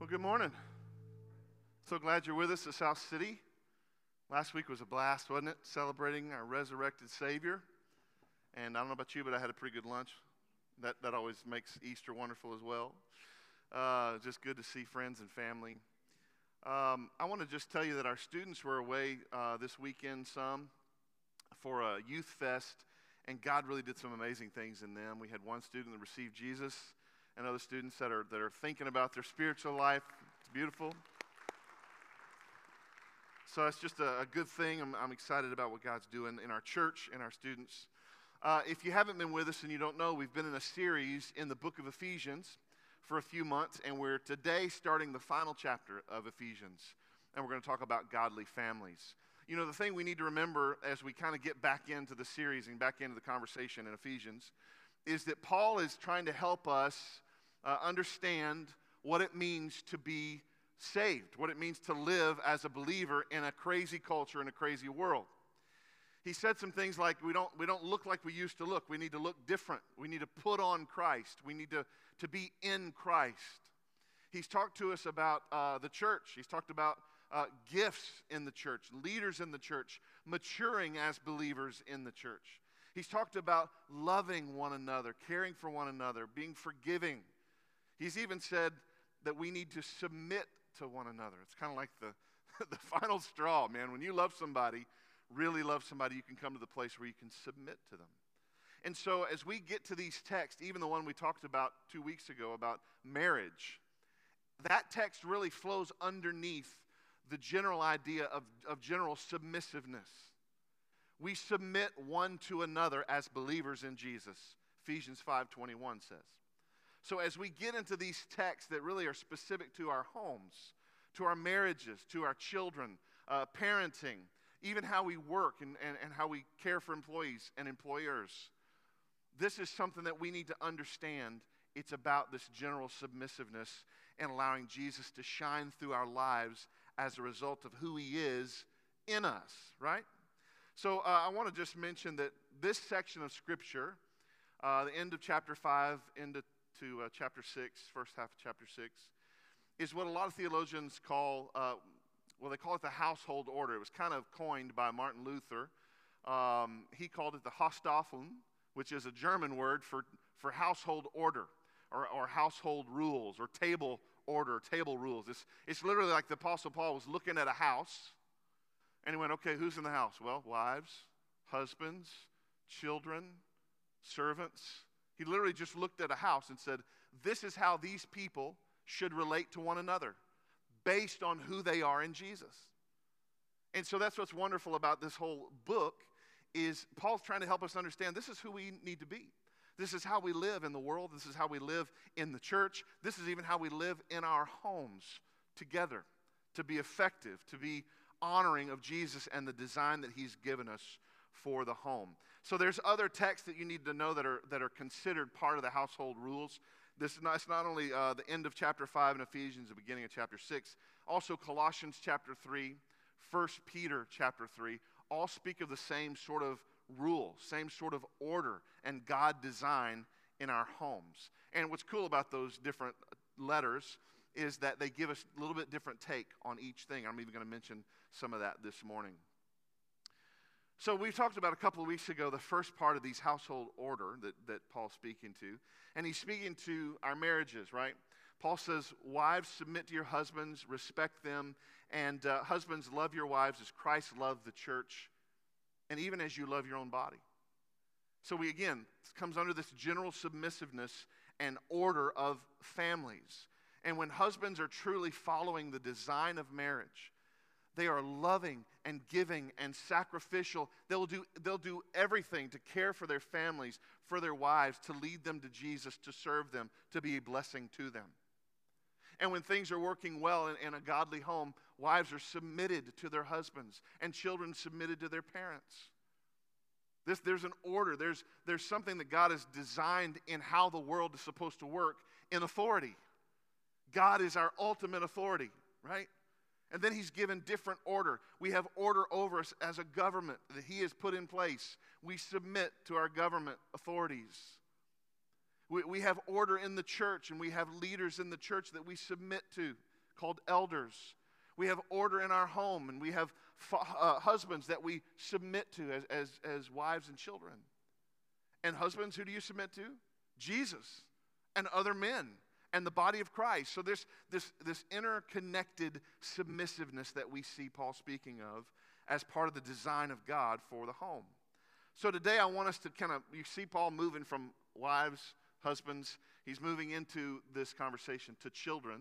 Well, good morning. So glad you're with us at South City. Last week was a blast, wasn't it? Celebrating our resurrected Savior. And I don't know about you, but I had a pretty good lunch. That, that always makes Easter wonderful as well. Uh, just good to see friends and family. Um, I want to just tell you that our students were away uh, this weekend some for a youth fest, and God really did some amazing things in them. We had one student that received Jesus, and other students that are, that are thinking about their spiritual life. It's beautiful. So it's just a, a good thing. I'm, I'm, excited about what God's doing in our church and our students. Uh, if you haven't been with us and you don't know, we've been in a series in the book of Ephesians for a few months, and we're today starting the final chapter of Ephesians, and we're going to talk about godly families. You know, the thing we need to remember as we kind of get back into the series and back into the conversation in Ephesians is that Paul is trying to help us uh, understand what it means to be saved, what it means to live as a believer in a crazy culture, in a crazy world. He said some things like, we don't, we don't look like we used to look. We need to look different. We need to put on Christ. We need to, to be in Christ. He's talked to us about uh, the church. He's talked about uh, gifts in the church, leaders in the church, maturing as believers in the church. He's talked about loving one another, caring for one another, being forgiving. He's even said that we need to submit to one another. It's kind of like the, the final straw, man. When you love somebody, really love somebody, you can come to the place where you can submit to them. And so, as we get to these texts, even the one we talked about two weeks ago about marriage, that text really flows underneath the general idea of, of general submissiveness. We submit one to another as believers in Jesus. Ephesians 5:21 says. So, as we get into these texts that really are specific to our homes, to our marriages, to our children, uh, parenting, even how we work and, and, and how we care for employees and employers, this is something that we need to understand. It's about this general submissiveness and allowing Jesus to shine through our lives as a result of who he is in us, right? So uh, I want to just mention that this section of Scripture, uh, the end of chapter 5 into to uh, chapter 6, first half of chapter 6, is what a lot of theologians call, uh, well, they call it the household order. It was kind of coined by Martin Luther. Um, he called it the Hausordnung, which is a German word for, for household order or, or household rules or table order, table rules. It's, it's literally like the Apostle Paul was looking at a house and he went, okay, who's in the house? Well, wives, husbands, children, servants. He literally just looked at a house and said, This is how these people should relate to one another based on who they are in Jesus. And so that's what's wonderful about this whole book is Paul's trying to help us understand this is who we need to be. This is how we live in the world. This is how we live in the church. This is even how we live in our homes together to be effective, to be honoring of Jesus and the design that he's given us for the home. So there's other texts that you need to know that are, that are considered part of the household rules. This is not, it's not only uh, the end of chapter 5 in Ephesians, the beginning of chapter 6, also Colossians chapter 3, 1 Peter chapter 3, all speak of the same sort of rule, same sort of order and God design in our homes. And what's cool about those different letters is that they give us a little bit different take on each thing. I'm even going to mention some of that this morning. So we talked about a couple of weeks ago the first part of these household order that, that Paul's speaking to. And he's speaking to our marriages, right? Paul says, Wives, submit to your husbands, respect them, and uh, husbands, love your wives as Christ loved the church, and even as you love your own body. So we, again, comes under this general submissiveness and order of families. And when husbands are truly following the design of marriage, they are loving and giving and sacrificial. They'll do, they'll do everything to care for their families, for their wives, to lead them to Jesus, to serve them, to be a blessing to them. And when things are working well in, in a godly home, wives are submitted to their husbands and children submitted to their parents. This, there's an order, there's, there's something that God has designed in how the world is supposed to work in authority. God is our ultimate authority, right? And then he's given different order. We have order over us as a government that he has put in place. We submit to our government authorities. We, we have order in the church, and we have leaders in the church that we submit to called elders. We have order in our home, and we have uh, husbands that we submit to as, as, as wives and children. And husbands, who do you submit to? Jesus and other men and the body of Christ. So there's this, this interconnected submissiveness that we see Paul speaking of as part of the design of God for the home. So today I want us to kind of, you see Paul moving from wives, husbands, he's moving into this conversation to children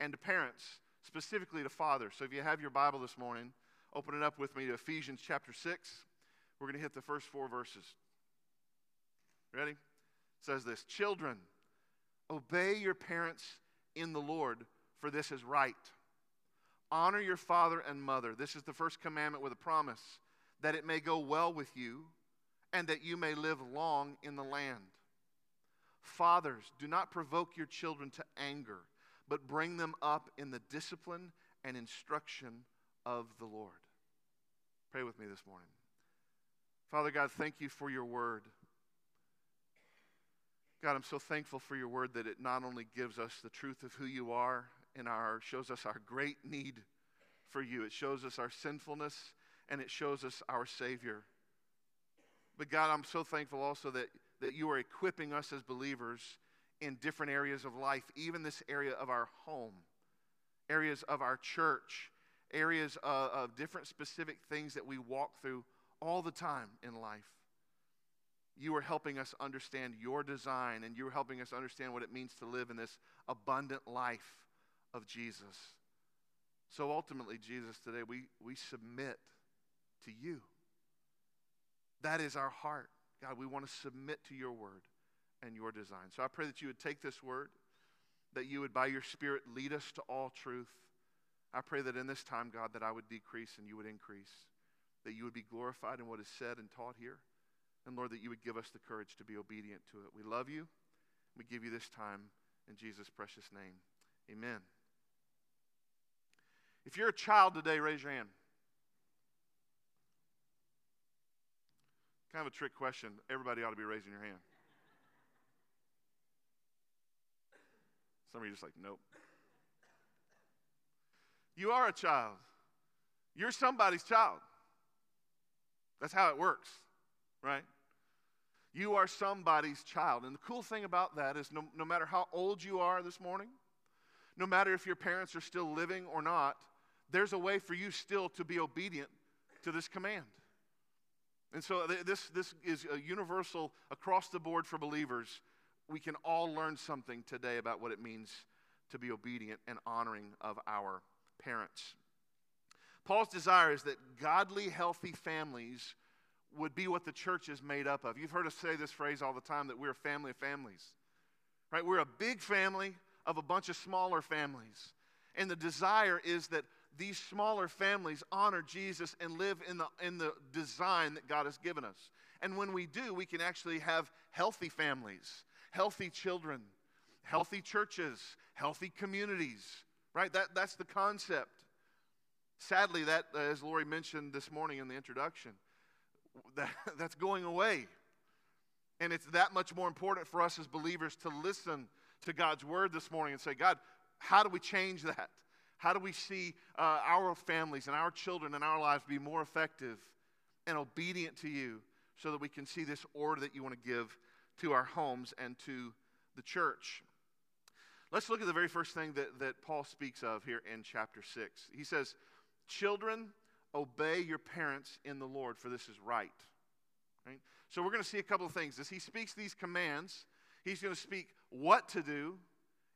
and to parents, specifically to fathers. So if you have your Bible this morning, open it up with me to Ephesians chapter 6. We're going to hit the first four verses. Ready? It says this Children, obey your parents in the Lord, for this is right. Honor your father and mother. This is the first commandment with a promise that it may go well with you and that you may live long in the land. Fathers, do not provoke your children to anger, but bring them up in the discipline and instruction of the Lord. Pray with me this morning. Father God, thank you for your word. God, I'm so thankful for your word that it not only gives us the truth of who you are and our shows us our great need for you. It shows us our sinfulness and it shows us our Savior. But God, I'm so thankful also that, that you are equipping us as believers in different areas of life, even this area of our home, areas of our church, areas of, of different specific things that we walk through all the time in life you are helping us understand your design and you're helping us understand what it means to live in this abundant life of Jesus. So ultimately, Jesus, today we, we submit to you. That is our heart. God, we want to submit to your word and your design. So I pray that you would take this word, that you would, by your Spirit, lead us to all truth. I pray that in this time, God, that I would decrease and you would increase, that you would be glorified in what is said and taught here. And Lord, that you would give us the courage to be obedient to it. We love you. We give you this time in Jesus' precious name. Amen. If you're a child today, raise your hand. Kind of a trick question. Everybody ought to be raising your hand. Some of you are just like, nope. You are a child. You're somebody's child. That's how it works right? You are somebody's child. And the cool thing about that is no, no matter how old you are this morning, no matter if your parents are still living or not, there's a way for you still to be obedient to this command. And so this, this is a universal across the board for believers. We can all learn something today about what it means to be obedient and honoring of our parents. Paul's desire is that godly, healthy families would be what the church is made up of. You've heard us say this phrase all the time that we're a family of families, right? We're a big family of a bunch of smaller families. And the desire is that these smaller families honor Jesus and live in the, in the design that God has given us. And when we do, we can actually have healthy families, healthy children, healthy churches, healthy communities, right? That, that's the concept. Sadly, that, uh, as Lori mentioned this morning in the introduction, that, that's going away. And it's that much more important for us as believers to listen to God's word this morning and say, God, how do we change that? How do we see uh, our families and our children and our lives be more effective and obedient to you so that we can see this order that you want to give to our homes and to the church? Let's look at the very first thing that, that Paul speaks of here in chapter 6. He says, Children, obey your parents in the Lord, for this is right. right? So we're going to see a couple of things. As he speaks these commands, he's going to speak what to do,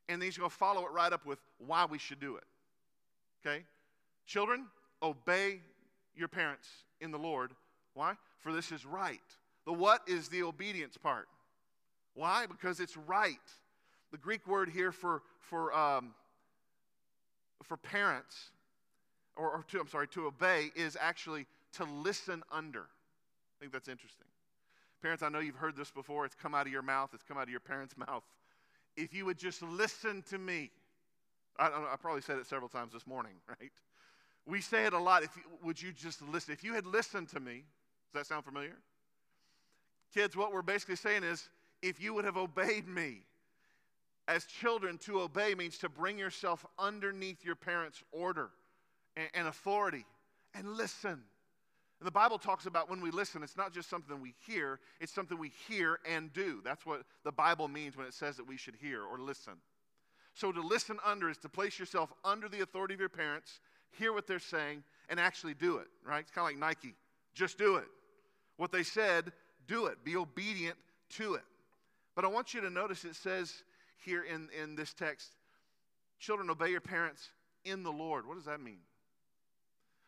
and then he's going to follow it right up with why we should do it. Okay? Children, obey your parents in the Lord. Why? For this is right. The what is the obedience part. Why? Because it's right. The Greek word here for, for, um, for parents or, or to, I'm sorry, to obey is actually to listen under. I think that's interesting. Parents, I know you've heard this before. It's come out of your mouth, it's come out of your parents' mouth. If you would just listen to me, I, I probably said it several times this morning, right? We say it a lot. If you, would you just listen? If you had listened to me, does that sound familiar? Kids, what we're basically saying is, if you would have obeyed me, As children, to obey means to bring yourself underneath your parents' order and, and authority and listen. And the Bible talks about when we listen, it's not just something we hear, it's something we hear and do. That's what the Bible means when it says that we should hear or listen. So to listen under is to place yourself under the authority of your parents, hear what they're saying, and actually do it, right? It's kind of like Nike. Just do it. What they said, do it. Be obedient to it. But I want you to notice it says here in, in this text, children, obey your parents in the Lord. What does that mean?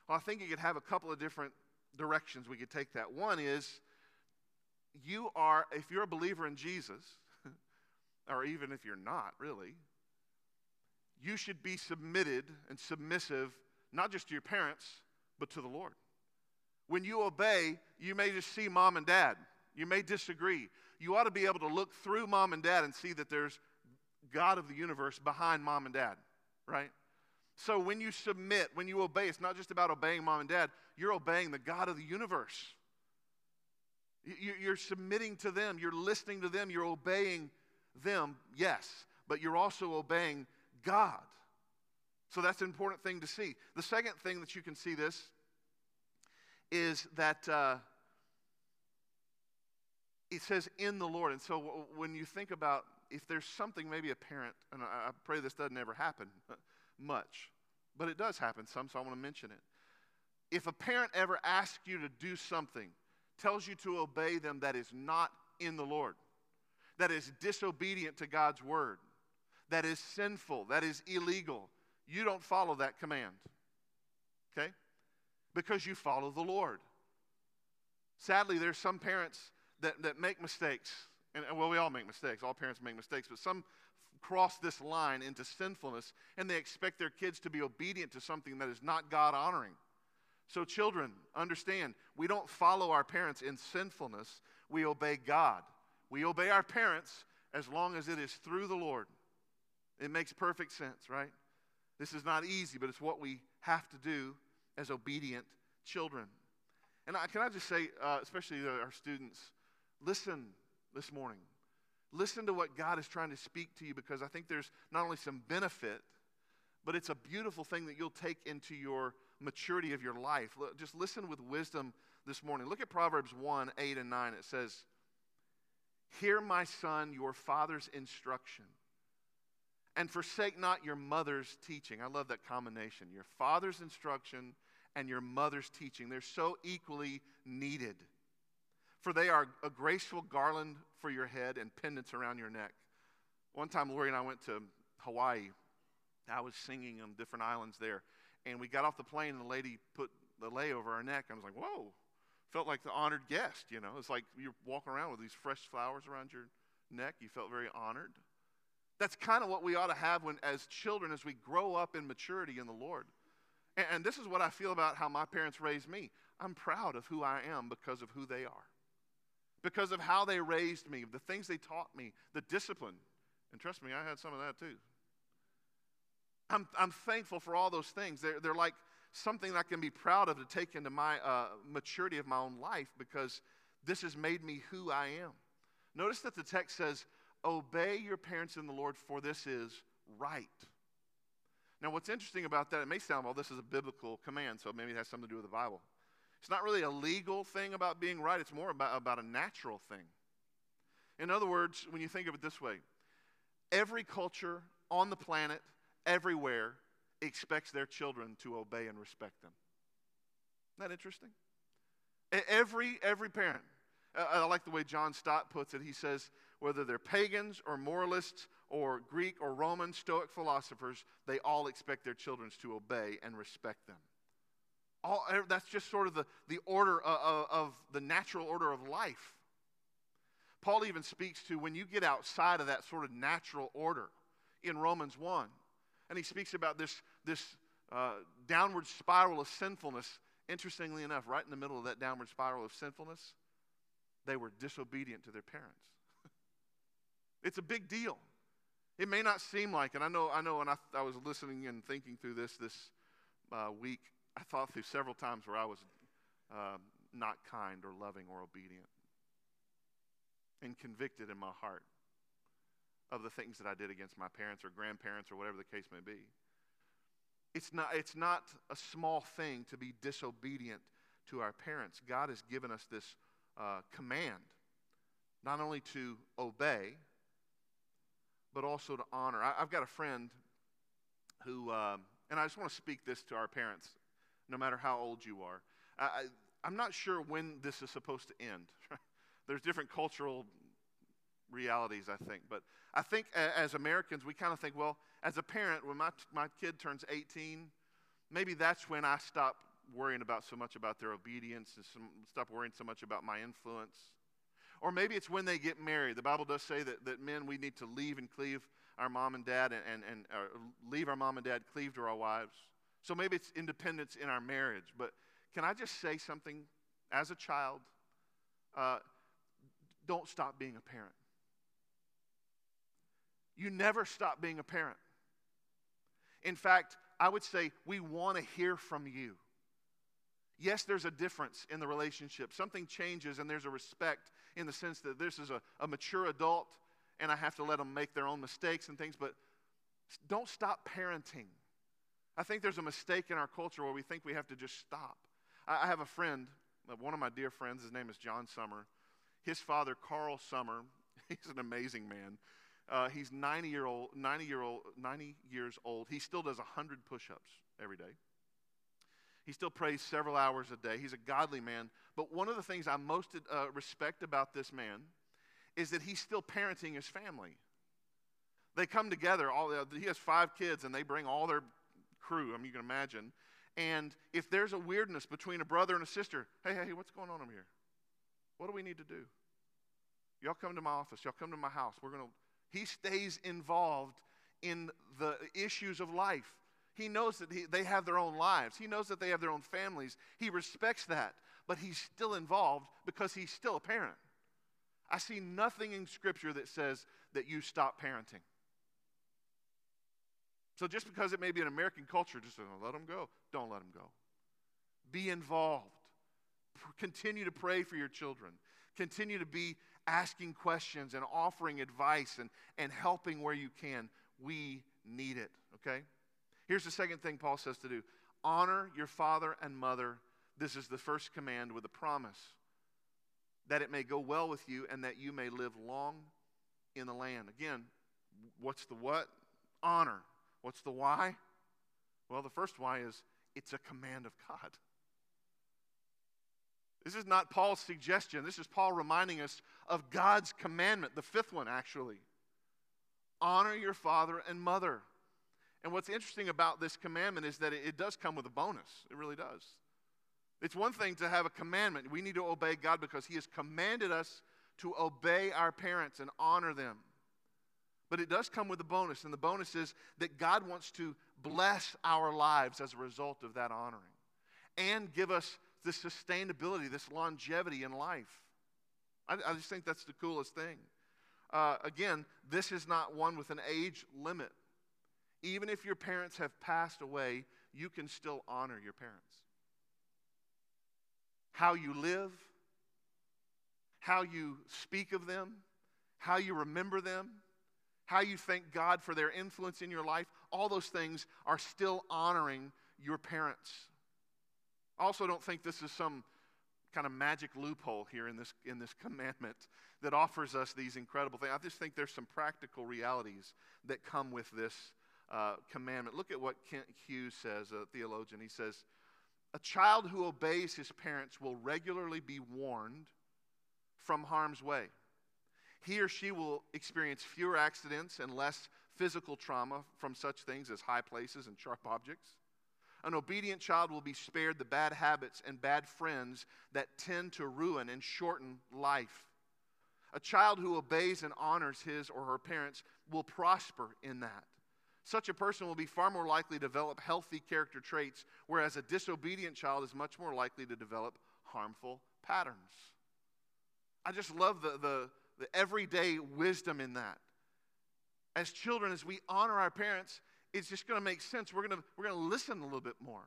Well, I think you could have a couple of different directions we could take that. One is you are, if you're a believer in Jesus, or even if you're not really, you should be submitted and submissive, not just to your parents, but to the Lord. When you obey, you may just see mom and dad. You may disagree. You ought to be able to look through mom and dad and see that there's God of the universe behind mom and dad, right? So when you submit, when you obey, it's not just about obeying mom and dad, you're obeying the God of the universe. You're submitting to them, you're listening to them, you're obeying them, yes, but you're also obeying God. So that's an important thing to see. The second thing that you can see this is that uh, it says in the Lord. And so when you think about if there's something, maybe a parent, and I pray this doesn't ever happen, much, but it does happen some, so I want to mention it. If a parent ever asks you to do something, tells you to obey them that is not in the Lord, that is disobedient to God's word, that is sinful, that is illegal, you don't follow that command. Okay? Because you follow the Lord. Sadly, there's some parents that, that make mistakes. And, well, we all make mistakes. All parents make mistakes. But some cross this line into sinfulness and they expect their kids to be obedient to something that is not God honoring. So, children, understand, we don't follow our parents in sinfulness, we obey God. We obey our parents as long as it is through the Lord. It makes perfect sense, right? This is not easy, but it's what we have to do as obedient children. And I, can I just say, uh, especially our students, listen this morning. Listen to what God is trying to speak to you because I think there's not only some benefit, but it's a beautiful thing that you'll take into your maturity of your life. Just listen with wisdom this morning. Look at Proverbs 1 8 and 9. It says, Hear, my son, your father's instruction, and forsake not your mother's teaching. I love that combination. Your father's instruction and your mother's teaching. They're so equally needed for they are a graceful garland for your head and pendants around your neck. One time, Lori and I went to Hawaii. I was singing on different islands there, and we got off the plane, and the lady put the lei over our neck. I was like, whoa. Felt like the honored guest, you know. It's like you're walking around with these fresh flowers around your neck. You felt very honored. That's kind of what we ought to have when, as children, as we grow up in maturity in the Lord. And, and this is what I feel about how my parents raised me. I'm proud of who I am because of who they are because of how they raised me, the things they taught me, the discipline. And trust me, I had some of that too. I'm, I'm thankful for all those things. They're, they're like something I can be proud of to take into my uh, maturity of my own life because this has made me who I am. Notice that the text says, Obey your parents in the Lord, for this is right. Now, what's interesting about that, it may sound, well, this is a biblical command, so maybe it has something to do with the Bible. It's not really a legal thing about being right, it's more about, about a natural thing. In other words, when you think of it this way, every culture on the planet, everywhere, expects their children to obey and respect them. Isn't that interesting? Every, every parent. I like the way John Stott puts it. He says, whether they're pagans or moralists or Greek or Roman Stoic philosophers, they all expect their children to obey and respect them. All, that's just sort of the, the order of, of the natural order of life. Paul even speaks to when you get outside of that sort of natural order in Romans 1. And he speaks about this, this uh, downward spiral of sinfulness. Interestingly enough, right in the middle of that downward spiral of sinfulness, they were disobedient to their parents. it's a big deal. It may not seem like, and I know, I know when I, I was listening and thinking through this this uh, week, I thought through several times where I was uh, not kind or loving or obedient and convicted in my heart. of the things that I did against my parents or grandparents or whatever the case may be. It's not, it's not a small thing to be disobedient to our parents. God has given us this uh, command, not only to obey, but also to honor. I, have got a friend who, uh, and I just want to speak this to our parents, no matter how old you are. I, I'm not sure when this is supposed to end. There's different cultural realities, I think. But I think as Americans, we kind of think, well, as a parent, when my, my kid turns 18, maybe that's when I stop worrying about so much about their obedience and some, stop worrying so much about my influence. Or maybe it's when they get married. The Bible does say that, that men, we need to leave and cleave our mom and dad and, and, and uh, leave our mom and dad, cleave to our wives. So maybe it's independence in our marriage. But can I just say something as a child? Uh, don't stop being a parent. You never stop being a parent. In fact, I would say we want to hear from you. Yes, there's a difference in the relationship. Something changes, and there's a respect in the sense that this is a, a mature adult, and I have to let them make their own mistakes and things, but don't stop parenting. I think there's a mistake in our culture where we think we have to just stop. I, have a friend, uh, one of my dear friends, his name is John Summer. His father, Carl Summer, he's an amazing man. Uh, he's 90 year old, 90 year old, 90 years old. He still does 100 push-ups every day. He still prays several hours a day. He's a godly man. But one of the things I most uh, respect about this man is that he's still parenting his family. They come together. All he has five kids, and they bring all their crew. I mean, you can imagine. And if there's a weirdness between a brother and a sister, hey, hey, what's going on over here? What do we need to do? Y'all come to my office. Y'all come to my house. We're going to he stays involved in the issues of life. He knows that he, they have their own lives. He knows that they have their own families. He respects that, but he's still involved because he's still a parent. I see nothing in Scripture that says that you stop parenting. So just because it may be an American culture, just oh, let them go. Don't let them go. Be involved. Continue to pray for your children. Continue to be asking questions and offering advice and, and helping where you can. We need it, okay? Here's the second thing Paul says to do honor your father and mother. This is the first command with a promise that it may go well with you and that you may live long in the land. Again, what's the what? Honor. What's the why? Well, the first why is it's a command of God. This is not Paul's suggestion. This is Paul reminding us of God's commandment, the fifth one, actually. Honor your father and mother. And what's interesting about this commandment is that it, does come with a bonus. It really does. It's one thing to have a commandment. We need to obey God because He has commanded us to obey our parents and honor them. But it does come with a bonus, and the bonus is that God wants to bless our lives as a result of that honoring and give us this sustainability, this longevity in life. I, I just think that's the coolest thing. Uh, again, this is not one with an age limit. Even if your parents have passed away, you can still honor your parents. How you live, how you speak of them, how you remember them, how you thank God for their influence in your life, all those things are still honoring your parents. Also don't think this is some kind of magic loophole here in this, in this commandment that offers us these incredible things. I just think there's some practical realities that come with this uh, commandment. Look at what Kent Hughes says, a theologian. He says, A child who obeys his parents will regularly be warned from harm's way. He or she will experience fewer accidents and less physical trauma from such things as high places and sharp objects. An obedient child will be spared the bad habits and bad friends that tend to ruin and shorten life. A child who obeys and honors his or her parents will prosper in that. Such a person will be far more likely to develop healthy character traits, whereas a disobedient child is much more likely to develop harmful patterns. I just love the, the, the everyday wisdom in that. As children, as we honor our parents, it's just going to make sense. We're going we're to listen a little bit more.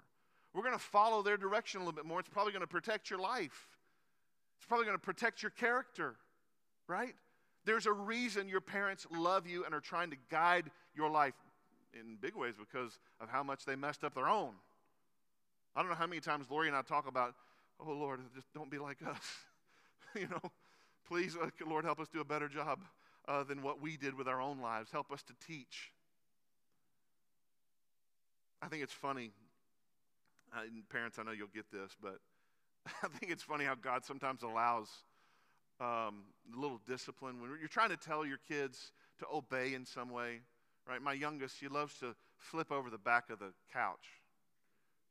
We're going to follow their direction a little bit more. It's probably going to protect your life. It's probably going to protect your character, right? There's a reason your parents love you and are trying to guide your life in big ways because of how much they messed up their own. I don't know how many times Lori and I talk about, oh Lord, just don't be like us. you know, please, uh, Lord, help us do a better job uh, than what we did with our own lives. Help us to teach. I think it's funny. Uh, parents, I know you'll get this, but I think it's funny how God sometimes allows um, a little discipline when you're trying to tell your kids to obey in some way. Right? My youngest, she loves to flip over the back of the couch.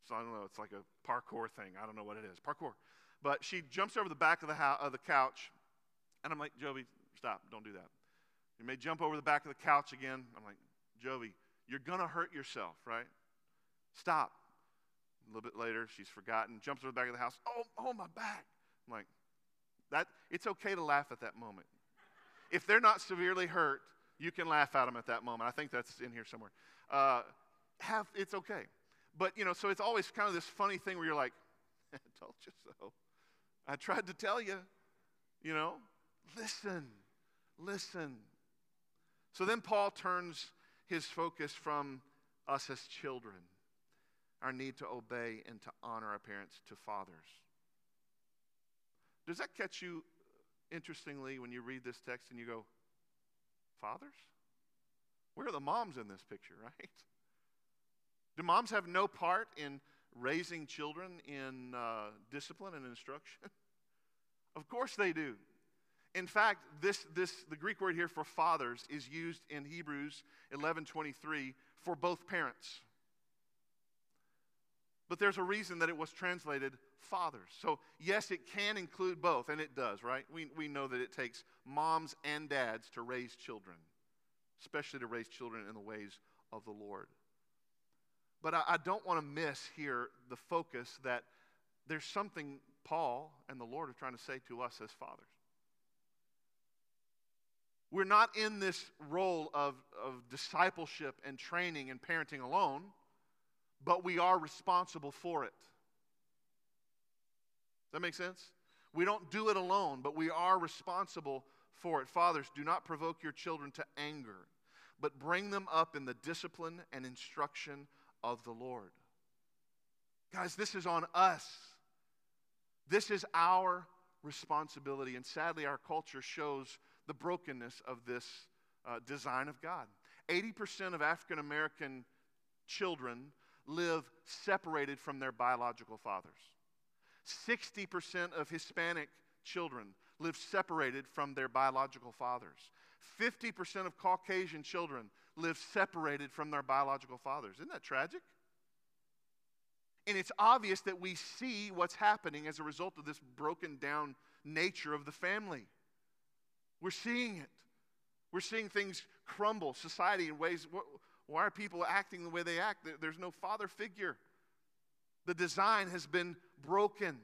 So I don't know, it's like a parkour thing. I don't know what it is. Parkour. But she jumps over the back of the, ho- of the couch, and I'm like, Jovi, stop, don't do that. You may jump over the back of the couch again. I'm like, Jovi, you're going to hurt yourself, right? Stop. A little bit later, she's forgotten, jumps over the back of the house. Oh, oh, my back. I'm like, that, it's okay to laugh at that moment. If they're not severely hurt, you can laugh at them at that moment. I think that's in here somewhere. Uh, have, it's okay. But, you know, so it's always kind of this funny thing where you're like, I told you so. I tried to tell you, you know, listen, listen. So then Paul turns his focus from us as children, our need to obey and to honor our parents, to fathers. Does that catch you interestingly when you read this text and you go, Fathers? Where are the moms in this picture, right? Do moms have no part in raising children in uh, discipline and instruction? of course they do. In fact, this, this, the Greek word here for fathers is used in Hebrews 11:23 for both parents. But there's a reason that it was translated fathers. So, yes, it can include both, and it does, right? We, we know that it takes moms and dads to raise children, especially to raise children in the ways of the Lord. But I, I don't want to miss here the focus that there's something Paul and the Lord are trying to say to us as fathers. We're not in this role of, of discipleship and training and parenting alone, but we are responsible for it. Does that make sense? We don't do it alone, but we are responsible for it. Fathers, do not provoke your children to anger, but bring them up in the discipline and instruction of the Lord. Guys, this is on us. This is our responsibility. And sadly, our culture shows the brokenness of this uh, design of God. 80% of African American children live separated from their biological fathers. 60% of Hispanic children live separated from their biological fathers. 50% of Caucasian children live separated from their biological fathers. Isn't that tragic? And it's obvious that we see what's happening as a result of this broken down nature of the family. We're seeing it. We're seeing things crumble, society in ways. Why are people acting the way they act? There's no father figure. The design has been broken.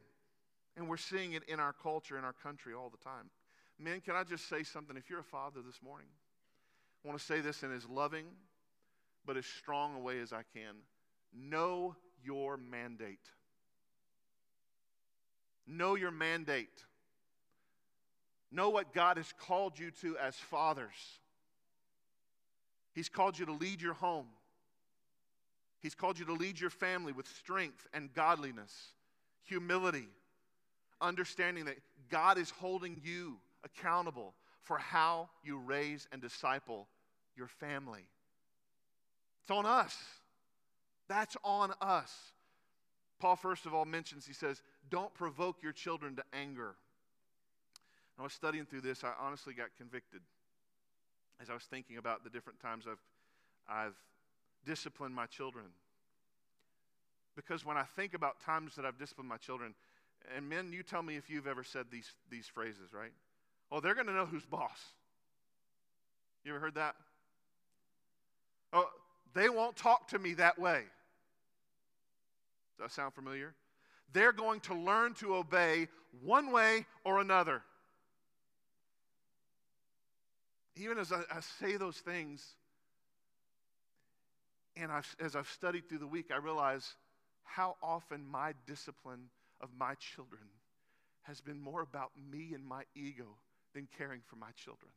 And we're seeing it in our culture, in our country all the time. Men, can I just say something? If you're a father this morning, I want to say this in as loving but as strong a way as I can. Know your mandate. Know your mandate. Know what God has called you to as fathers. He's called you to lead your home. He's called you to lead your family with strength and godliness, humility, understanding that God is holding you accountable for how you raise and disciple your family. It's on us. That's on us. Paul, first of all, mentions, he says, don't provoke your children to anger. I was studying through this, I honestly got convicted as I was thinking about the different times I've, I've disciplined my children. Because when I think about times that I've disciplined my children, and men, you tell me if you've ever said these, these phrases, right? Oh, they're going to know who's boss. You ever heard that? Oh, they won't talk to me that way. Does that sound familiar? They're going to learn to obey one way or another. Even as I, I say those things, and I've, as I've studied through the week, I realize how often my discipline of my children has been more about me and my ego than caring for my children.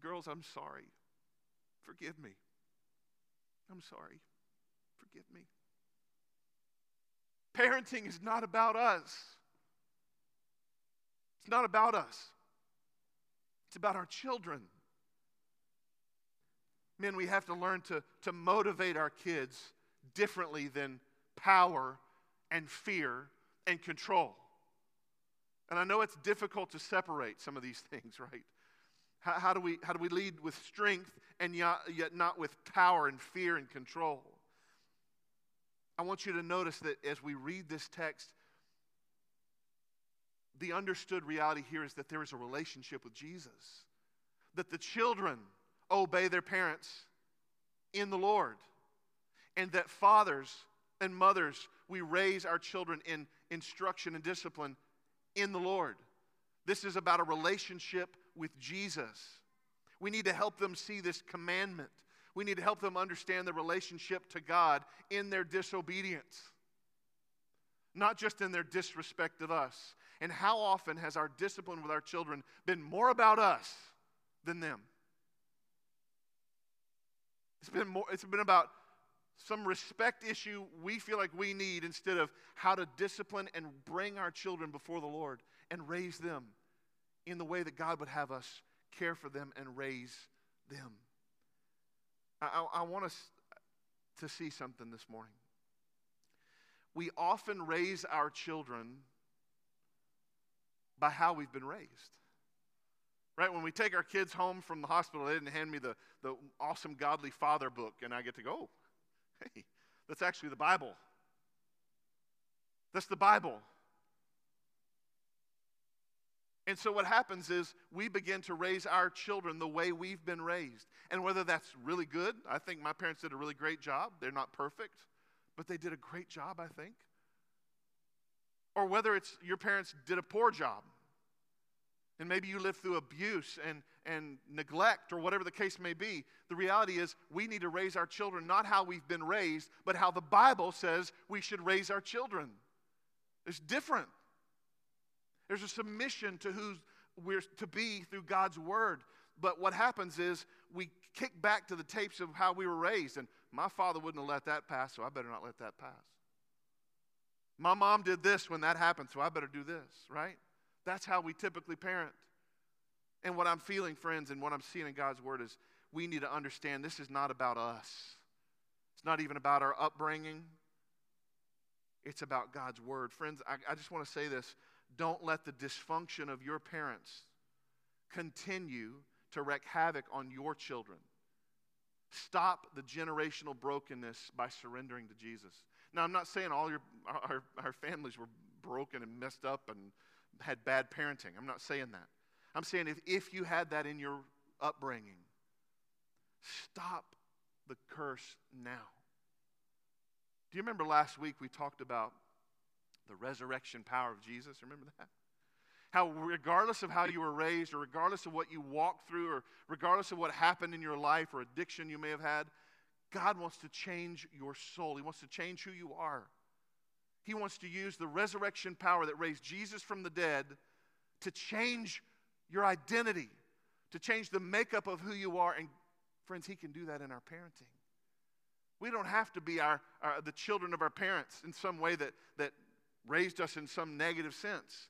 Girls, I'm sorry. Forgive me. I'm sorry. Forgive me. Parenting is not about us. It's not about us. It's about our children. Men, we have to learn to, to motivate our kids differently than power and fear and control. And I know it's difficult to separate some of these things, right? How, how, do, we, how do we lead with strength and yet, yet not with power and fear and control? I want you to notice that as we read this text, the understood reality here is that there is a relationship with Jesus, that the children obey their parents in the Lord, and that fathers and mothers, we raise our children in instruction and discipline in the Lord. This is about a relationship with Jesus. We need to help them see this commandment. We need to help them understand the relationship to God in their disobedience, not just in their disrespect of us. And how often has our discipline with our children been more about us than them? It's been, more, it's been about some respect issue we feel like we need instead of how to discipline and bring our children before the Lord and raise them in the way that God would have us care for them and raise them. I, I, I want us to see something this morning. We often raise our children by how we've been raised. Right? When we take our kids home from the hospital, they didn't hand me the, the awesome Godly Father book, and I get to go, oh, hey, that's actually the Bible. That's the Bible. And so what happens is we begin to raise our children the way we've been raised. And whether that's really good, I think my parents did a really great job. They're not perfect, but they did a great job, I think. Or whether it's your parents did a poor job. And maybe you lived through abuse and, and neglect or whatever the case may be. The reality is, we need to raise our children not how we've been raised, but how the Bible says we should raise our children. It's different. There's a submission to who we're to be through God's word. But what happens is we kick back to the tapes of how we were raised. And my father wouldn't have let that pass, so I better not let that pass. My mom did this when that happened, so I better do this, right? That's how we typically parent. And what I'm feeling, friends, and what I'm seeing in God's word is we need to understand this is not about us. It's not even about our upbringing. It's about God's word. Friends, I, I just want to say this. Don't let the dysfunction of your parents continue to wreak havoc on your children. Stop the generational brokenness by surrendering to Jesus. Now, I'm not saying all your, our, our families were broken and messed up and had bad parenting. I'm not saying that. I'm saying if, if you had that in your upbringing, stop the curse now. Do you remember last week we talked about the resurrection power of Jesus? Remember that? How, regardless of how you were raised, or regardless of what you walked through, or regardless of what happened in your life or addiction you may have had, God wants to change your soul. He wants to change who you are. He wants to use the resurrection power that raised Jesus from the dead to change your identity, to change the makeup of who you are. And friends, He can do that in our parenting. We don't have to be our, our, the children of our parents in some way that, that raised us in some negative sense.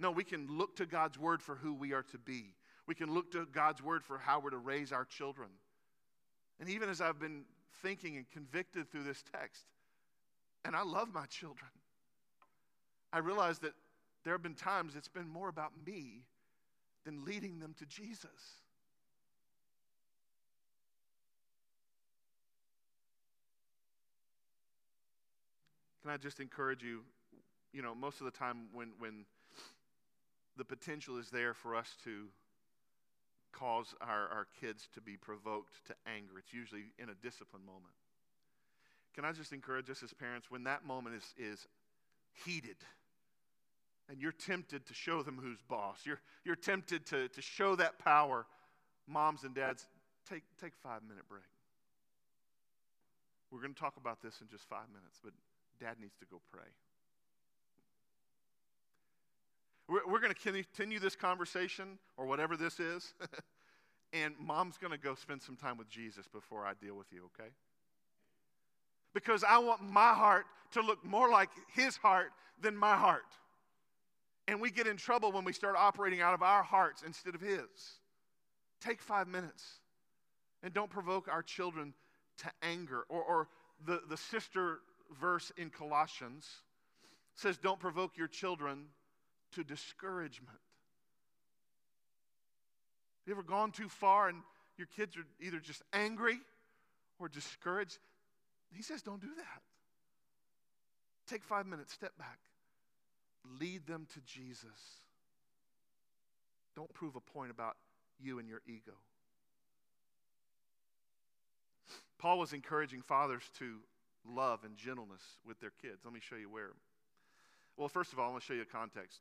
No, we can look to God's word for who we are to be. We can look to God's word for how we're to raise our children. And even as I've been thinking and convicted through this text, and I love my children, I realize that there have been times it's been more about me than leading them to Jesus. Can I just encourage you? You know, most of the time when, when the potential is there for us to cause our, our kids to be provoked to anger. It's usually in a discipline moment. Can I just encourage us as parents when that moment is, is heated and you're tempted to show them who's boss, you're, you're tempted to, to show that power, moms and dads, take, take five minute break. We're going to talk about this in just five minutes, but dad needs to go pray. We're, we're going to continue this conversation or whatever this is and mom's going to go spend some time with Jesus before I deal with you, okay? Because I want my heart to look more like his heart than my heart. And we get in trouble when we start operating out of our hearts instead of his. Take five minutes and don't provoke our children to anger. Or, or the, the sister verse in Colossians says, Don't provoke your children to discouragement. Have You ever gone too far and your kids are either just angry or discouraged? He says, don't do that. Take five minutes, step back, lead them to Jesus. Don't prove a point about you and your ego. Paul was encouraging fathers to love and gentleness with their kids. Let me show you where. Well, first of all, I want to show you a context.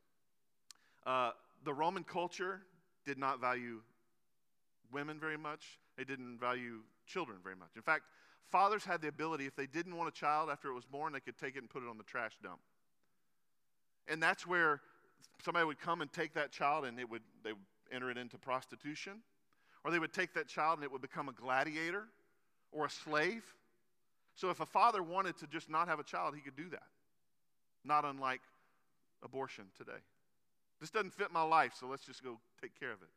Uh, the Roman culture did not value women very much, they didn't value children very much. In fact, fathers had the ability, if they didn't want a child after it was born, they could take it and put it on the trash dump. And that's where somebody would come and take that child and it would, they would enter it into prostitution. Or they would take that child and it would become a gladiator or a slave. So if a father wanted to just not have a child, he could do that. Not unlike abortion today. This doesn't fit my life, so let's just go take care of it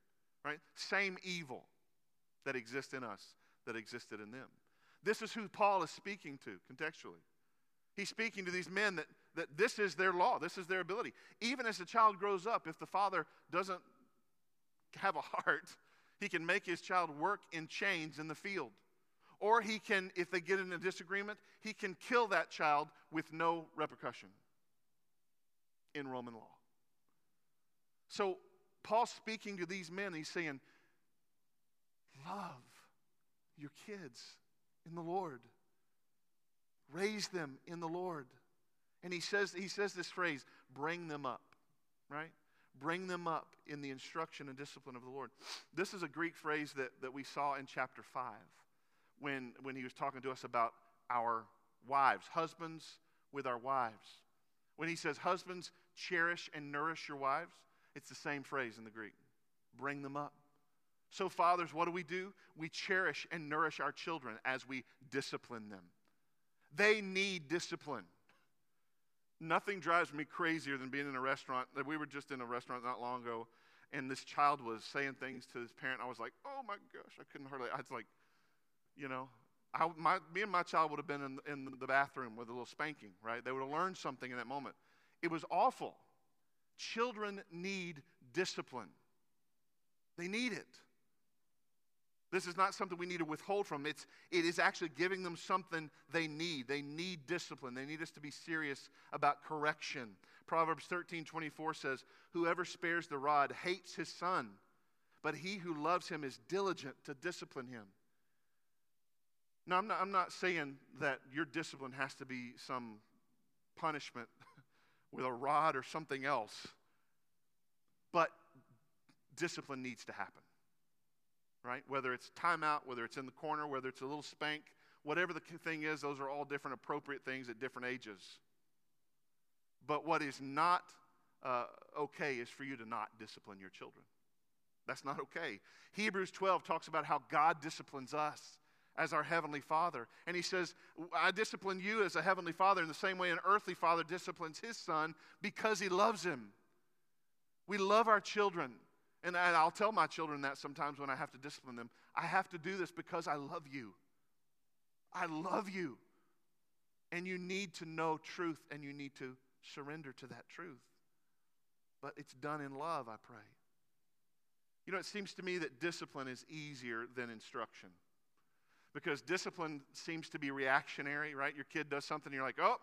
right? Same evil that exists in us that existed in them. This is who Paul is speaking to contextually. He's speaking to these men that, that this is their law, this is their ability. Even as the child grows up, if the father doesn't have a heart, he can make his child work in chains in the field. Or he can, if they get in a disagreement, he can kill that child with no repercussion in Roman law. So Paul's speaking to these men, he's saying, Love your kids in the Lord. Raise them in the Lord. And he says, he says this phrase, bring them up, right? Bring them up in the instruction and discipline of the Lord. This is a Greek phrase that, that we saw in chapter 5 when, when he was talking to us about our wives, husbands with our wives. When he says, Husbands, cherish and nourish your wives, it's the same phrase in the Greek bring them up. So, fathers, what do we do? We cherish and nourish our children as we discipline them. They need discipline. Nothing drives me crazier than being in a restaurant. We were just in a restaurant not long ago, and this child was saying things to his parent. I was like, oh my gosh, I couldn't hardly. I was like, you know, I, my, me and my child would have been in, in the bathroom with a little spanking, right? They would have learned something in that moment. It was awful. Children need discipline, they need it. This is not something we need to withhold from. It's, it is actually giving them something they need. They need discipline. They need us to be serious about correction. Proverbs 13 24 says, Whoever spares the rod hates his son, but he who loves him is diligent to discipline him. Now, I'm not, I'm not saying that your discipline has to be some punishment with a rod or something else. But discipline needs to happen, right? Whether it's timeout, whether it's in the corner, whether it's a little spank, whatever the thing is, those are all different appropriate things at different ages. But what is not uh, okay is for you to not discipline your children. That's not okay. Hebrews 12 talks about how God disciplines us as our Heavenly Father. And He says, I discipline you as a Heavenly Father in the same way an earthly father disciplines his son because he loves him. We love our children. And I'll tell my children that sometimes when I have to discipline them. I have to do this because I love you. I love you. And you need to know truth and you need to surrender to that truth. But it's done in love, I pray. You know, it seems to me that discipline is easier than instruction because discipline seems to be reactionary, right? Your kid does something, you're like, oh,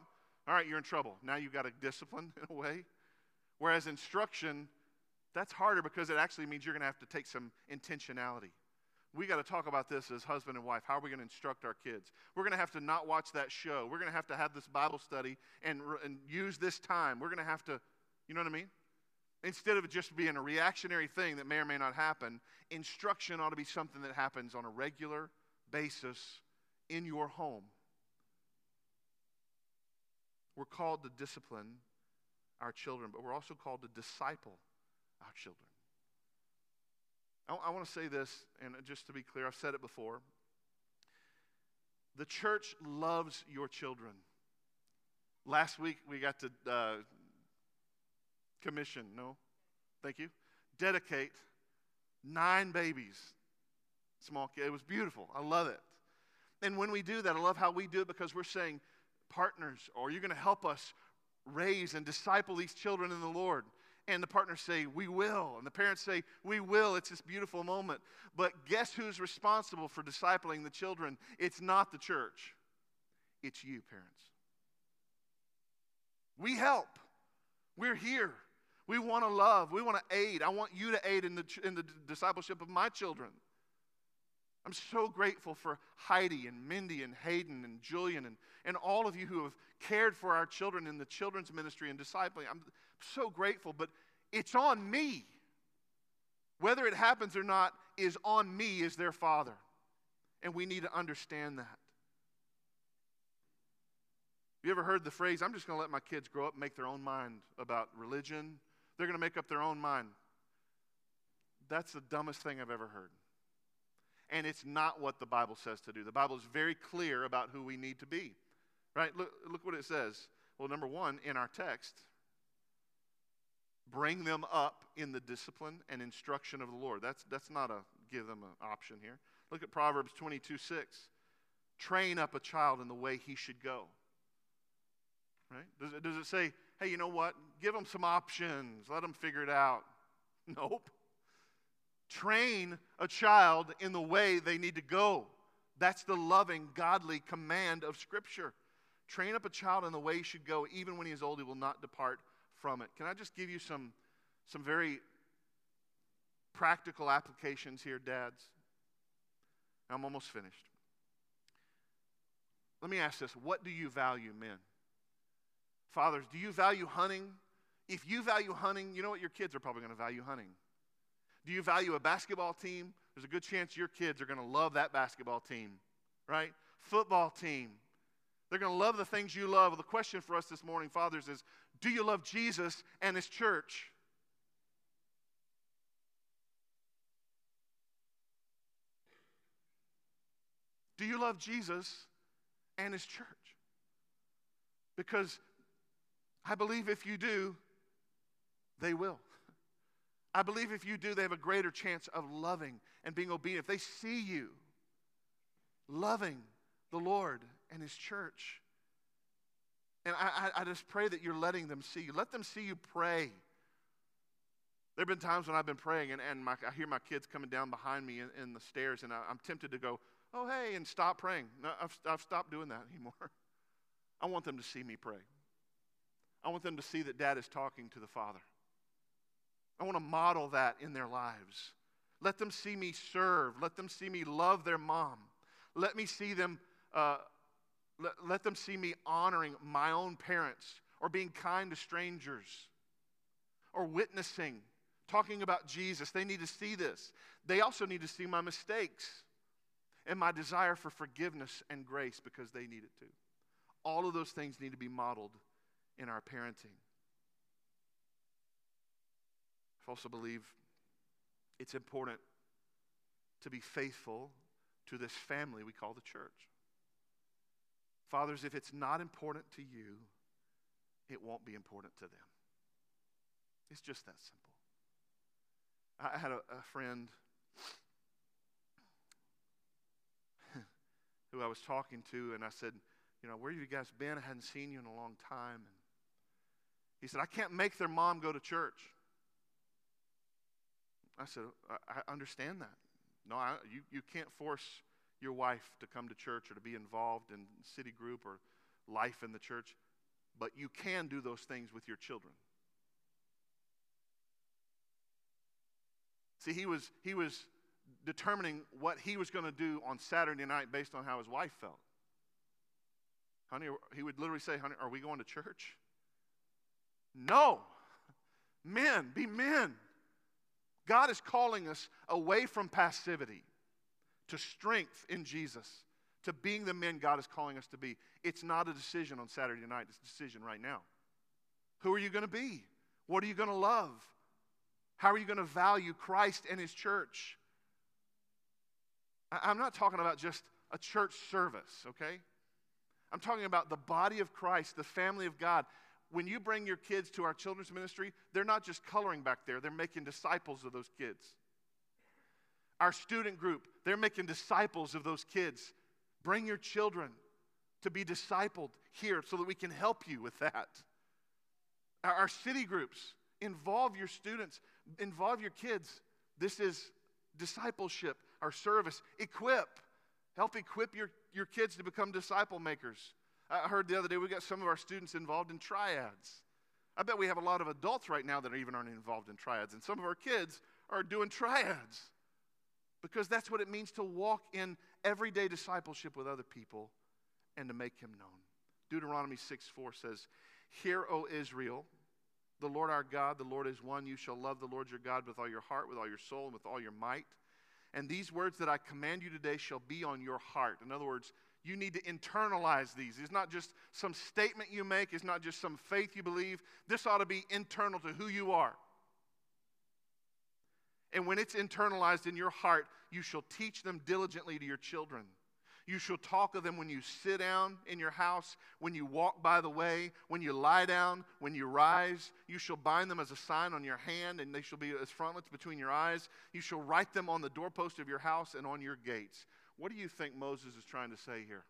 all right, you're in trouble. Now you've got to discipline in a way. Whereas instruction, that's harder because it actually means you're going to have to take some intentionality. We got to talk about this as husband and wife. How are we going to instruct our kids? We're going to have to not watch that show. We're going to have to have this Bible study and, and use this time. We're going to have to, you know what I mean? Instead of just being a reactionary thing that may or may not happen, instruction ought to be something that happens on a regular basis in your home. We're called to discipline our children, but we're also called to disciple our children. I, I want to say this, and just to be clear, I've said it before. The church loves your children. Last week we got to uh, commission, no? Thank you. Dedicate nine babies. Small kid. It was beautiful. I love it. And when we do that, I love how we do it because we're saying, partners, or you're going to help us raise and disciple these children in the Lord. And the partners say, We will. And the parents say, We will. It's this beautiful moment. But guess who's responsible for discipling the children? It's not the church, it's you, parents. We help. We're here. We want to love. We want to aid. I want you to aid in the, in the discipleship of my children. I'm so grateful for Heidi and Mindy and Hayden and Julian and, and all of you who have cared for our children in the children's ministry and discipling. I'm so grateful, but it's on me. Whether it happens or not is on me as their father. And we need to understand that. You ever heard the phrase, I'm just going to let my kids grow up and make their own mind about religion? They're going to make up their own mind. That's the dumbest thing I've ever heard. And it's not what the Bible says to do. The Bible is very clear about who we need to be. Right? Look, look what it says. Well, number one, in our text, bring them up in the discipline and instruction of the Lord. That's, that's not a give them an option here. Look at Proverbs 22 6. Train up a child in the way he should go. Right? Does it, does it say, hey, you know what? Give them some options, let them figure it out? Nope. Train a child in the way they need to go. That's the loving, godly command of Scripture. Train up a child in the way he should go, even when he is old, he will not depart from it. Can I just give you some, some very practical applications here, dads? I'm almost finished. Let me ask this what do you value, men? Fathers, do you value hunting? If you value hunting, you know what? Your kids are probably going to value hunting. Do you value a basketball team? There's a good chance your kids are going to love that basketball team, right? Football team. They're going to love the things you love. The question for us this morning, fathers, is do you love Jesus and his church? Do you love Jesus and his church? Because I believe if you do, they will. I believe if you do, they have a greater chance of loving and being obedient. If they see you loving the Lord and his church, and I, I, I just pray that you're letting them see you. Let them see you pray. There have been times when I've been praying and, and my, I hear my kids coming down behind me in, in the stairs, and I, am tempted to go, oh, hey, and stop praying. No, I've, I've stopped doing that anymore. I want them to see me pray. I want them to see that dad is talking to the Father. I want to model that in their lives. Let them see me serve. Let them see me love their mom. Let me see them uh, let, let them see me honoring my own parents or being kind to strangers or witnessing, talking about Jesus. They need to see this. They also need to see my mistakes and my desire for forgiveness and grace because they need it too. All of those things need to be modeled in our parenting. I also believe it's important to be faithful to this family we call the church. Fathers, if it's not important to you, it won't be important to them. It's just that simple. I had a, a friend who I was talking to, and I said, You know, where have you guys been? I hadn't seen you in a long time. And he said, I can't make their mom go to church. I said, I, I understand that. No, I, you, you can't force your wife to come to church or to be involved in city group or life in the church, but you can do those things with your children. See, he was, he was determining what he was going to do on Saturday night based on how his wife felt. Honey, he would literally say, Honey, are we going to church? No. Men, be men. God is calling us away from passivity to strength in Jesus, to being the men God is calling us to be. It's not a decision on Saturday night, it's a decision right now. Who are you going to be? What are you going to love? How are you going to value Christ and his church? I'm not talking about just a church service, okay? I'm talking about the body of Christ, the family of God. When you bring your kids to our children's ministry, they're not just coloring back there, they're making disciples of those kids. Our student group, they're making disciples of those kids. Bring your children to be discipled here so that we can help you with that. Our, city groups, involve your students, involve your kids. This is discipleship, our service. Equip. Help equip your, your kids to become disciple makers. I heard the other day we got some of our students involved in triads. I bet we have a lot of adults right now that even aren't involved in triads, and some of our kids are doing triads because that's what it means to walk in everyday discipleship with other people and to make him known. Deuteronomy 6 4 says, Hear, O Israel, the Lord our God, the Lord is one. You shall love the Lord your God with all your heart, with all your soul, and with all your might. And these words that I command you today shall be on your heart. In other words, you need to internalize these. It's not just some statement you make, it's not just some faith you believe. This ought to be internal to who you are. And when it's internalized in your heart, you shall teach them diligently to your children. You shall talk of them when you sit down in your house, when you walk by the way, when you lie down, when you rise. You shall bind them as a sign on your hand, and they shall be as frontlets between your eyes. You shall write them on the doorpost of your house and on your gates. What do you think Moses is trying to say here?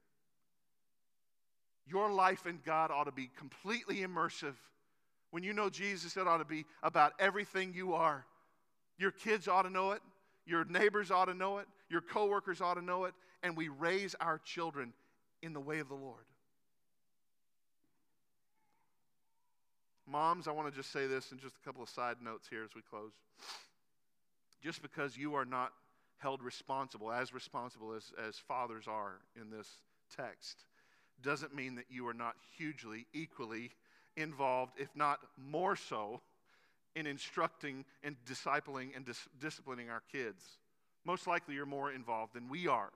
Your life in God ought to be completely immersive. When you know Jesus, it ought to be about everything you are. Your kids ought to know it. Your neighbors ought to know it. Your coworkers ought to know it. And we raise our children in the way of the Lord. Moms, I want to just say this and just a couple of side notes here as we close. Just because you are not held responsible, as responsible as, as fathers are in this text, doesn't mean that you are not hugely, equally involved, if not more so, in instructing and discipling and dis- disciplining our kids. Most likely, you're more involved than we are.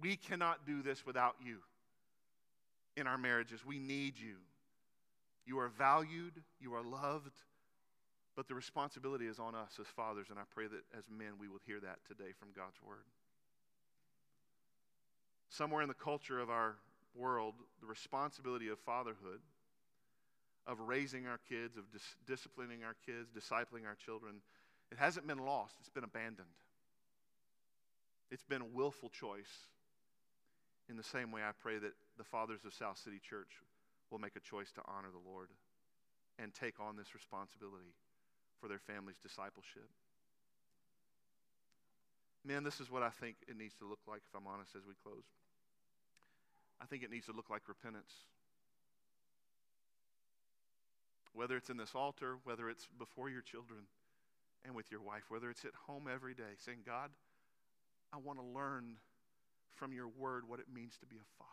We cannot do this without you in our marriages. We need you. You are valued, you are loved, but the responsibility is on us as fathers, and I pray that as men we will hear that today from God's Word. Somewhere in the culture of our world, the responsibility of fatherhood of raising our kids, of dis- disciplining our kids, discipling our children, it hasn't been lost, it's been abandoned. It's been a willful choice. In the same way, I pray that the fathers of South City Church will make a choice to honor the Lord and take on this responsibility for their family's discipleship. Men, this is what I think it needs to look like, if I'm honest, as we close. I think it needs to look like repentance whether it's in this altar, whether it's before your children and with your wife, whether it's at home every day, saying, God, I want to learn from your word what it means to be a father,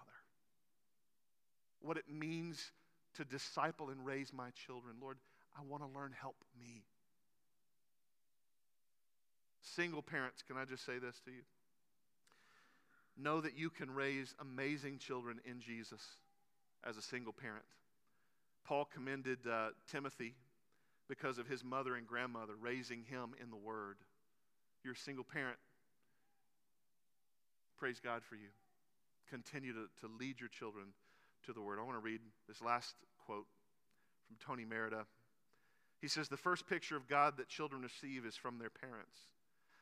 what it means to disciple and raise my children. Lord, I want to learn, help me. Single parents, can I just say this to you? Know that you can raise amazing children in Jesus as a single parent. Paul commended uh, Timothy because of his mother and grandmother raising him in the Word. You're a single parent. Praise God for you. Continue to, to lead your children to the Word. I want to read this last quote from Tony Merida. He says, The first picture of God that children receive is from their parents.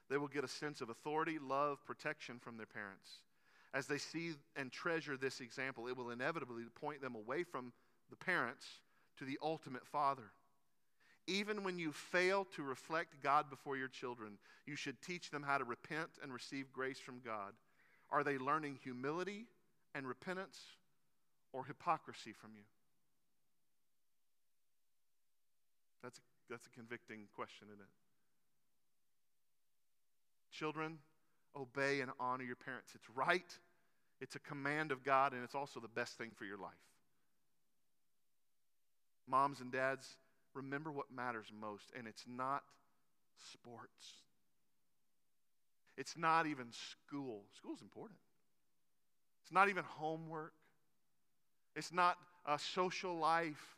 They will get a sense of authority, love, protection from their parents. As they see and treasure this example, it will inevitably point them away from the parents, to the ultimate father. Even when you fail to reflect God before your children, you should teach them how to repent and receive grace from God. Are they learning humility and repentance or hypocrisy from you? That's a, that's a convicting question, isn't it? Children, obey and honor your parents. It's right, it's a command of God, and it's also the best thing for your life. Moms and dads, remember what matters most, and it's not sports. It's not even school. School's important. It's not even homework. It's not a social life.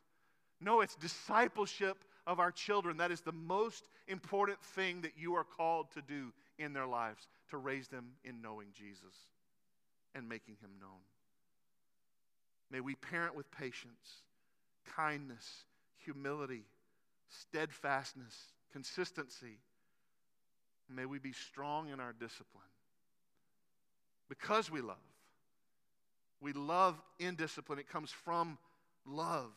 No, it's discipleship of our children, that is the most important thing that you are called to do in their lives, to raise them in knowing Jesus and making him known. May we parent with patience, kindness, humility, steadfastness, consistency. May we be strong in our discipline because we love. We love in discipline, it comes from love.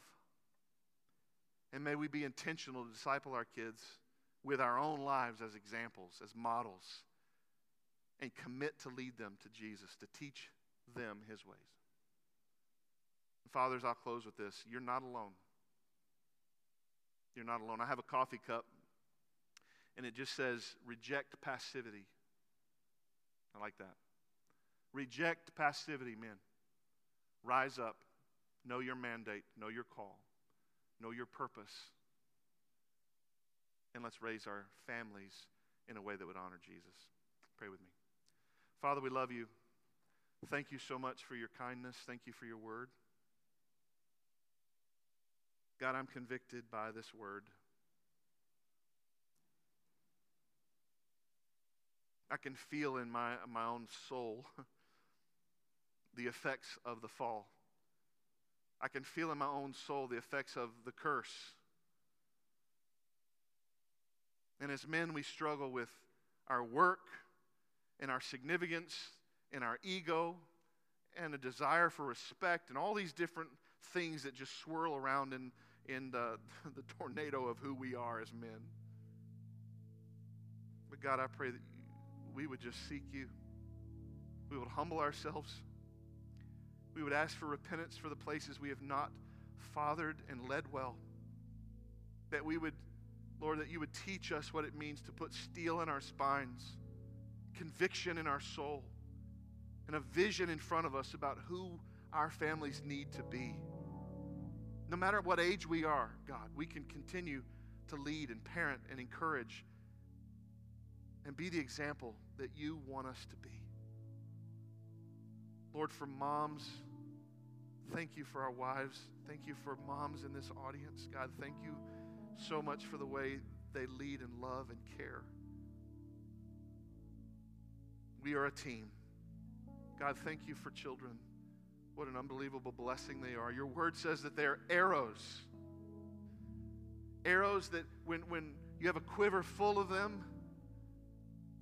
And may we be intentional to disciple our kids with our own lives as examples, as models, and commit to lead them to Jesus, to teach them his ways. Fathers, I'll close with this. You're not alone. You're not alone. I have a coffee cup, and it just says, reject passivity. I like that. Reject passivity, men. Rise up. Know your mandate. Know your call. Know your purpose. And let's raise our families in a way that would honor Jesus. Pray with me. Father, we love you. Thank you so much for your kindness. Thank you for your word. God, I'm convicted by this word. I can feel in my, my own soul the effects of the fall. I can feel in my own soul the effects of the curse. And as men, we struggle with our work and our significance and our ego and a desire for respect and all these different things that just swirl around in, in the, the tornado of who we are as men. But God, I pray that we would just seek you. We would humble ourselves. We would ask for repentance for the places we have not fathered and led well. That we would, Lord, that you would teach us what it means to put steel in our spines, conviction in our soul, and a vision in front of us about who our families need to be. No matter what age we are, God, we can continue to lead and parent and encourage and be the example that you want us to be. Lord, for moms, thank you for our wives. Thank you for moms in this audience. God, thank you so much for the way they lead and love and care. We are a team. God, thank you for children. What an unbelievable blessing they are. Your word says that they are arrows. Arrows that when, when you have a quiver full of them,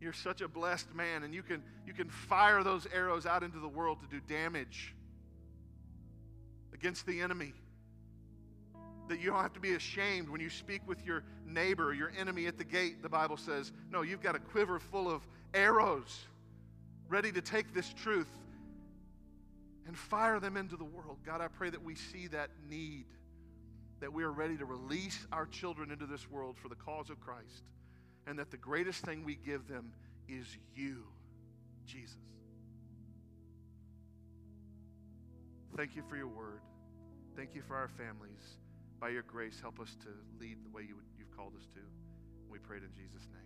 you're such a blessed man, and you can, you can fire those arrows out into the world to do damage against the enemy. That you don't have to be ashamed when you speak with your neighbor, your enemy at the gate, the Bible says. No, you've got a quiver full of arrows ready to take this truth and fire them into the world. God, I pray that we see that need, that we are ready to release our children into this world for the cause of Christ and that the greatest thing we give them is you, Jesus. Thank you for your word. Thank you for our families. By your grace, help us to lead the way you, you've called us to. We pray it in Jesus' name.